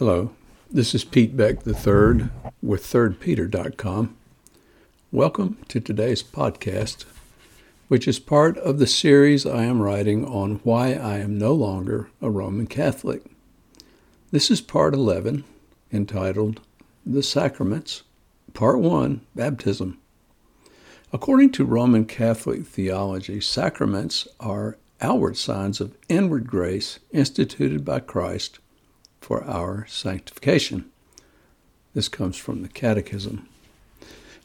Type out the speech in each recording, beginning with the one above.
Hello, this is Pete Beck III with thirdpeter.com. Welcome to today's podcast, which is part of the series I am writing on why I am no longer a Roman Catholic. This is part 11, entitled The Sacraments, Part 1 Baptism. According to Roman Catholic theology, sacraments are outward signs of inward grace instituted by Christ for our sanctification. This comes from the Catechism.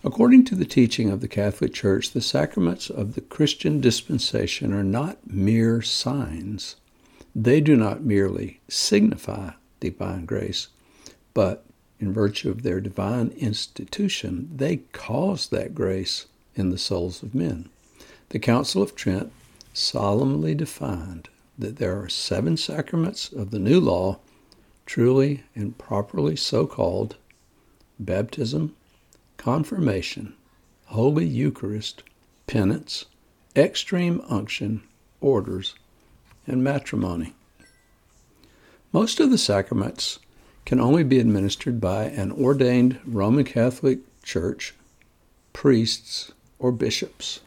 According to the teaching of the Catholic Church, the sacraments of the Christian dispensation are not mere signs. They do not merely signify divine grace, but in virtue of their divine institution, they cause that grace in the souls of men. The Council of Trent solemnly defined that there are seven sacraments of the new law, truly and properly so called baptism, confirmation, Holy Eucharist, penance, extreme unction, orders, and matrimony. Most of the sacraments can only be administered by an ordained Roman Catholic Church, priests, or bishops.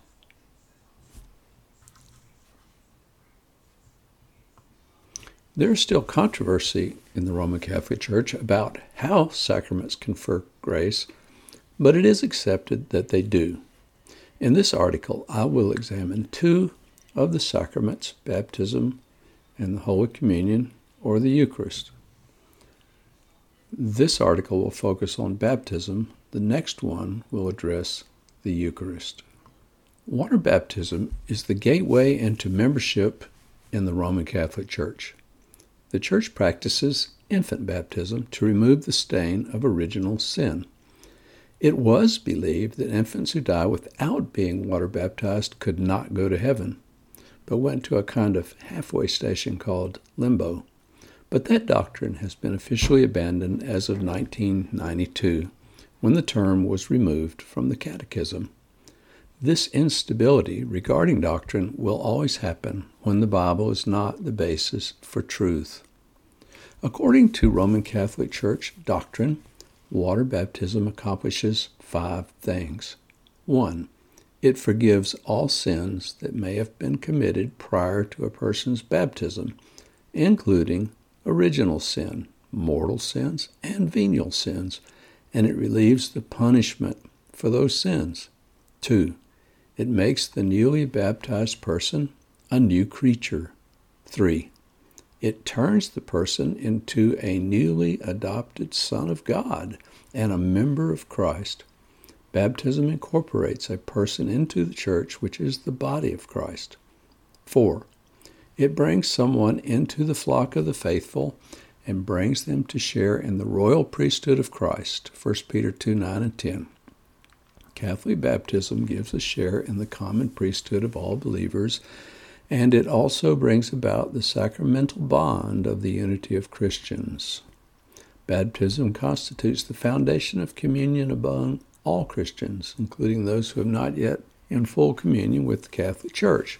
There is still controversy in the Roman Catholic Church about how sacraments confer grace, but it is accepted that they do. In this article, I will examine two of the sacraments baptism and the Holy Communion or the Eucharist. This article will focus on baptism, the next one will address the Eucharist. Water baptism is the gateway into membership in the Roman Catholic Church. The Church practices infant baptism to remove the stain of original sin. It was believed that infants who die without being water baptized could not go to heaven, but went to a kind of halfway station called limbo. But that doctrine has been officially abandoned as of 1992 when the term was removed from the Catechism. This instability regarding doctrine will always happen when the Bible is not the basis for truth. According to Roman Catholic Church doctrine, water baptism accomplishes five things. One, it forgives all sins that may have been committed prior to a person's baptism, including original sin, mortal sins, and venial sins and it relieves the punishment for those sins. Two, it makes the newly baptized person a new creature. Three, it turns the person into a newly adopted son of God and a member of Christ. Baptism incorporates a person into the church, which is the body of Christ. Four, it brings someone into the flock of the faithful and brings them to share in the royal priesthood of Christ. 1 Peter 2 9 and 10. Catholic baptism gives a share in the common priesthood of all believers, and it also brings about the sacramental bond of the unity of Christians. Baptism constitutes the foundation of communion among all Christians, including those who have not yet in full communion with the Catholic Church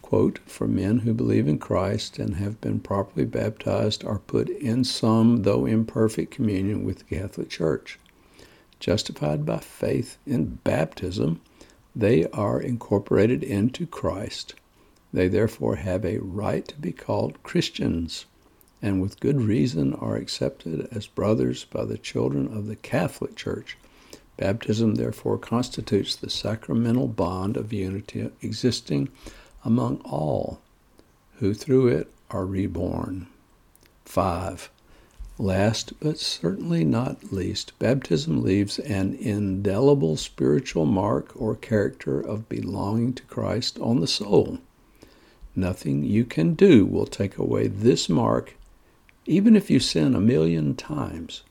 quote, for men who believe in Christ and have been properly baptized are put in some, though imperfect, communion with the Catholic Church. Justified by faith in baptism, they are incorporated into Christ. They therefore have a right to be called Christians, and with good reason are accepted as brothers by the children of the Catholic Church. Baptism therefore constitutes the sacramental bond of unity existing among all who through it are reborn. 5. Last but certainly not least, baptism leaves an indelible spiritual mark or character of belonging to Christ on the soul. Nothing you can do will take away this mark, even if you sin a million times.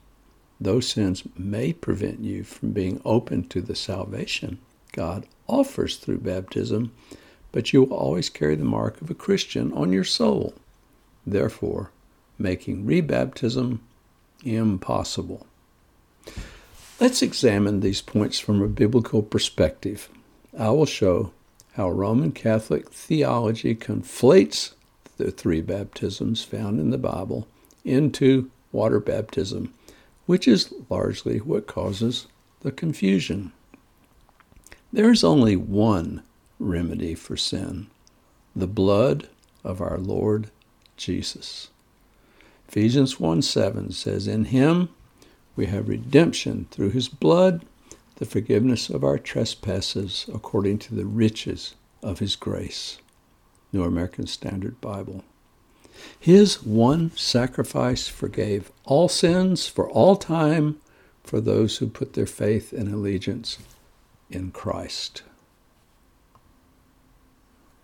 Those sins may prevent you from being open to the salvation God offers through baptism but you will always carry the mark of a Christian on your soul, therefore making rebaptism impossible. Let's examine these points from a biblical perspective. I will show how Roman Catholic theology conflates the three baptisms found in the Bible into water baptism, which is largely what causes the confusion. There is only one remedy for sin the blood of our Lord Jesus. Ephesians 1 7 says, In him we have redemption through his blood, the forgiveness of our trespasses according to the riches of his grace. New American Standard Bible. His one sacrifice forgave all sins for all time for those who put their faith and allegiance in Christ.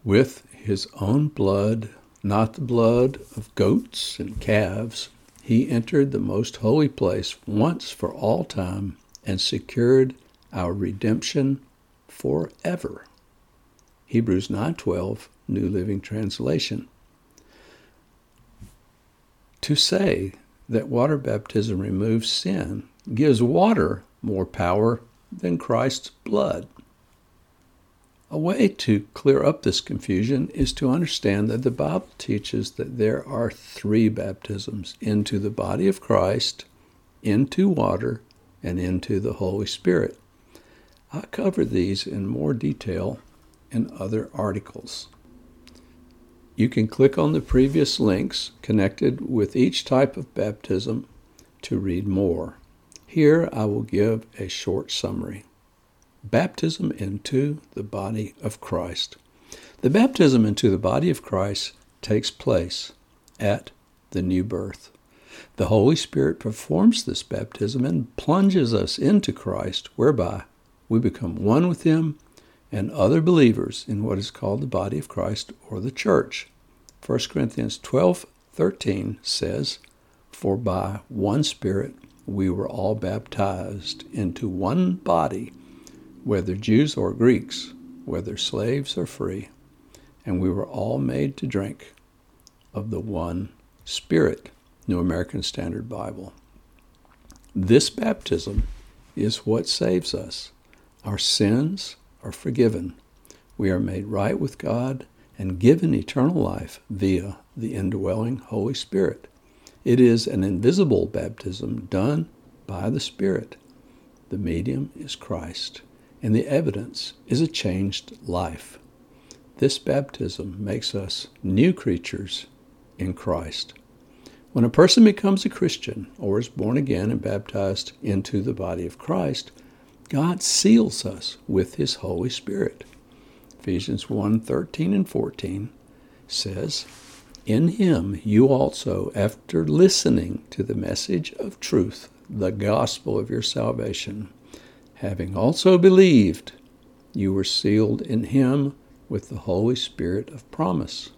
With his own blood, not the blood of goats and calves, he entered the most holy place once for all time and secured our redemption forever. Hebrews 9:12 New Living Translation. To say that water baptism removes sin gives water more power than Christ's blood. A way to clear up this confusion is to understand that the Bible teaches that there are three baptisms into the body of Christ, into water, and into the Holy Spirit. I cover these in more detail in other articles. You can click on the previous links connected with each type of baptism to read more. Here I will give a short summary baptism into the body of Christ. The baptism into the body of Christ takes place at the new birth. The Holy Spirit performs this baptism and plunges us into Christ, whereby we become one with Him and other believers in what is called the body of Christ or the church. 1 Corinthians 12 13 says, For by one Spirit we were all baptized into one body whether Jews or Greeks, whether slaves or free, and we were all made to drink of the one Spirit. New American Standard Bible. This baptism is what saves us. Our sins are forgiven. We are made right with God and given eternal life via the indwelling Holy Spirit. It is an invisible baptism done by the Spirit. The medium is Christ and the evidence is a changed life. This baptism makes us new creatures in Christ. When a person becomes a Christian or is born again and baptized into the body of Christ, God seals us with his Holy Spirit. Ephesians 1 13 and 14 says, In him you also, after listening to the message of truth, the gospel of your salvation, having also believed, you were sealed in him with the Holy Spirit of promise,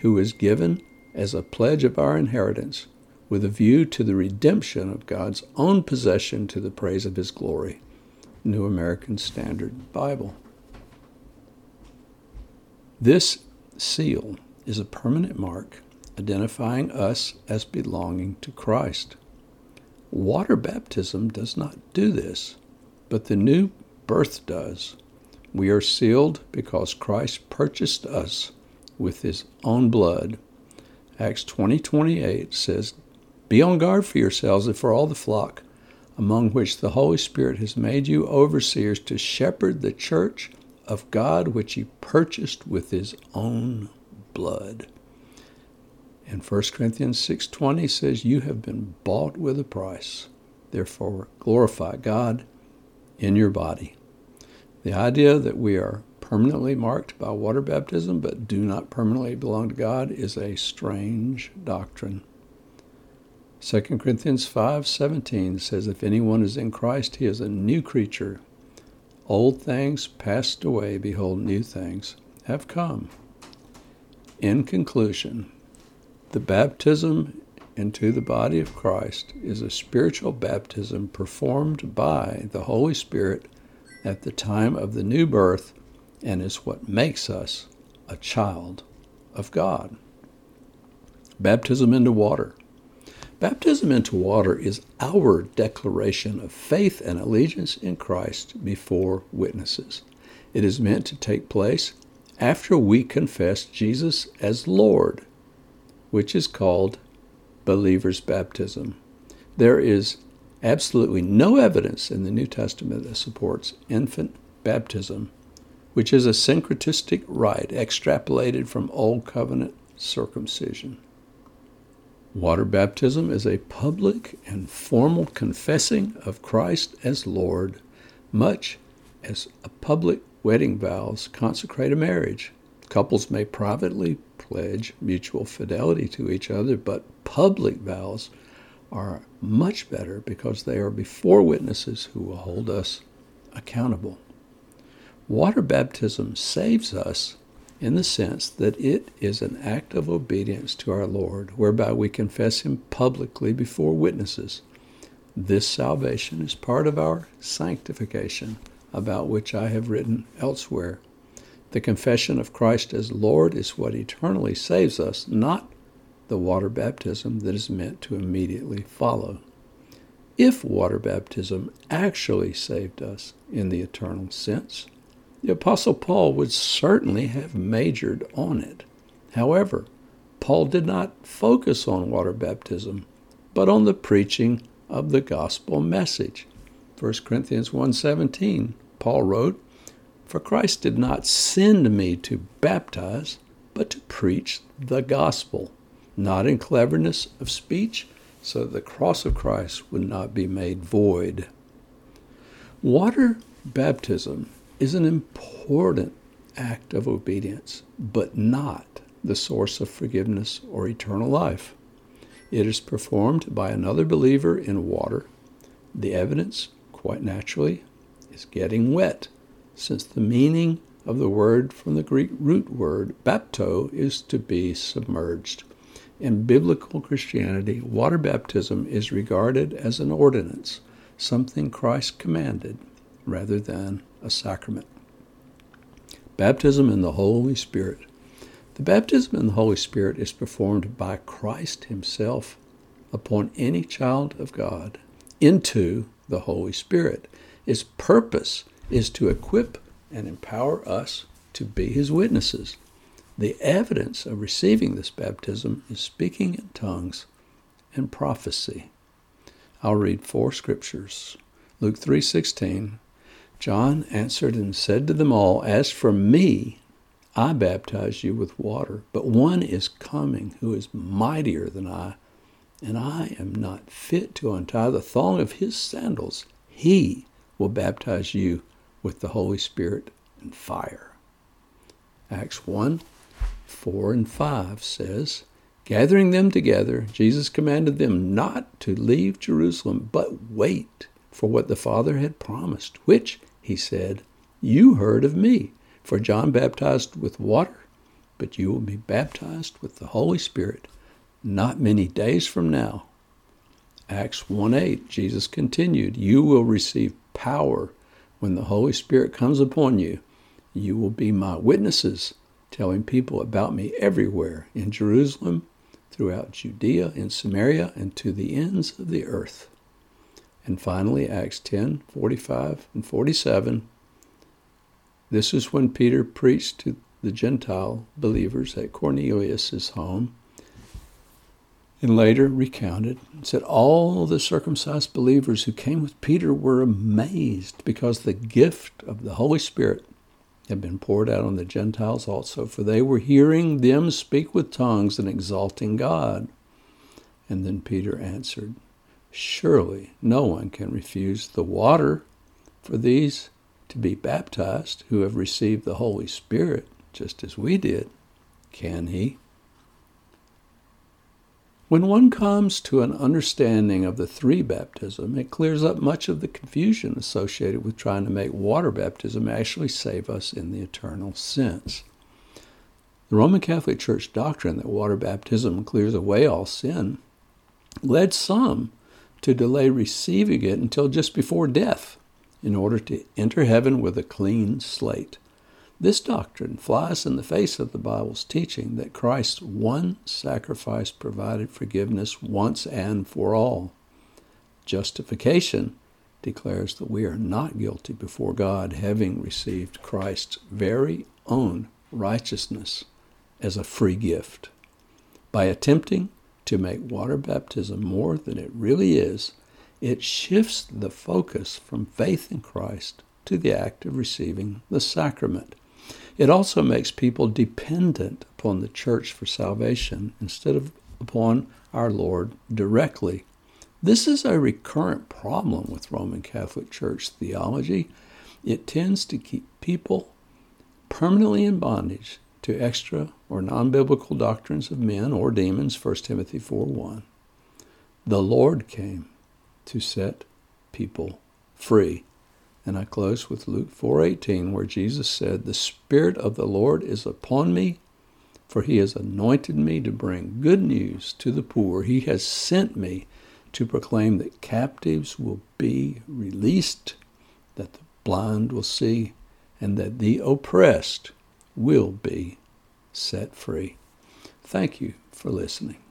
who is given as a pledge of our inheritance with a view to the redemption of God's own possession to the praise of his glory. New American Standard Bible. This seal is a permanent mark identifying us as belonging to Christ. Water baptism does not do this but the new birth does. We are sealed because Christ purchased us with his own blood. Acts 20 28 says, Be on guard for yourselves and for all the flock, among which the Holy Spirit has made you overseers to shepherd the church of God which he purchased with his own blood. And 1 Corinthians 6:20 says you have been bought with a price. Therefore glorify God in your body. The idea that we are permanently marked by water baptism but do not permanently belong to God is a strange doctrine. 2 Corinthians 5:17 says if anyone is in Christ he is a new creature. Old things passed away behold new things have come. In conclusion, the baptism into the body of Christ is a spiritual baptism performed by the Holy Spirit at the time of the new birth and is what makes us a child of God. Baptism into water. Baptism into water is our declaration of faith and allegiance in Christ before witnesses. It is meant to take place after we confess Jesus as Lord, which is called believer's baptism. There is absolutely no evidence in the New Testament that supports infant baptism, which is a syncretistic rite extrapolated from Old Covenant circumcision. Water baptism is a public and formal confessing of Christ as Lord, much as a public wedding vows consecrate a marriage. Couples may privately pledge mutual fidelity to each other, but public vows are much better because they are before witnesses who will hold us accountable. Water baptism saves us in the sense that it is an act of obedience to our Lord, whereby we confess Him publicly before witnesses. This salvation is part of our sanctification, about which I have written elsewhere. The confession of Christ as Lord is what eternally saves us, not the water baptism that is meant to immediately follow. If water baptism actually saved us in the eternal sense, the Apostle Paul would certainly have majored on it. However, Paul did not focus on water baptism, but on the preaching of the gospel message. 1 Corinthians 1:17, Paul wrote, "For Christ did not send me to baptize, but to preach the gospel, not in cleverness of speech, so that the cross of Christ would not be made void." Water baptism is an important act of obedience, but not the source of forgiveness or eternal life. It is performed by another believer in water. The evidence, quite naturally, is getting wet, since the meaning of the word from the Greek root word bapto is to be submerged. In biblical Christianity, water baptism is regarded as an ordinance, something Christ commanded, rather than a sacrament. Baptism in the Holy Spirit. The baptism in the Holy Spirit is performed by Christ Himself upon any child of God into the Holy Spirit. Its purpose is to equip and empower us to be His witnesses. The evidence of receiving this baptism is speaking in tongues and prophecy. I'll read four scriptures. Luke 3:16 John answered and said to them all, As for me, I baptize you with water, but one is coming who is mightier than I, and I am not fit to untie the thong of his sandals. He will baptize you with the Holy Spirit and fire. Acts 1 4 and 5 says, Gathering them together, Jesus commanded them not to leave Jerusalem, but wait for what the Father had promised, which he said, You heard of me, for John baptized with water, but you will be baptized with the Holy Spirit not many days from now. Acts 1 8, Jesus continued, You will receive power when the Holy Spirit comes upon you. You will be my witnesses, telling people about me everywhere in Jerusalem, throughout Judea, and Samaria, and to the ends of the earth. And finally, Acts 10 45 and 47. This is when Peter preached to the Gentile believers at Cornelius' home and later recounted and said all the circumcised believers who came with Peter were amazed because the gift of the Holy Spirit had been poured out on the Gentiles also, for they were hearing them speak with tongues and exalting God. And then Peter answered, Surely no one can refuse the water for these to be baptized who have received the Holy Spirit, just as we did, can he? When one comes to an understanding of the three baptism, it clears up much of the confusion associated with trying to make water baptism actually save us in the eternal sense. The Roman Catholic Church doctrine that water baptism clears away all sin led some to delay receiving it until just before death in order to enter heaven with a clean slate. This doctrine flies in the face of the Bible's teaching that Christ's one sacrifice provided forgiveness once and for all. Justification declares that we are not guilty before God, having received Christ's very own righteousness as a free gift. By attempting to make water baptism more than it really is, it shifts the focus from faith in Christ to the act of receiving the sacrament. It also makes people dependent upon the church for salvation instead of upon our Lord directly. This is a recurrent problem with Roman Catholic Church theology. It tends to keep people permanently in bondage to extra or non-biblical doctrines of men or demons 1 timothy 4.1 the lord came to set people free and i close with luke 4.18 where jesus said the spirit of the lord is upon me for he has anointed me to bring good news to the poor he has sent me to proclaim that captives will be released that the blind will see and that the oppressed will be set free. Thank you for listening.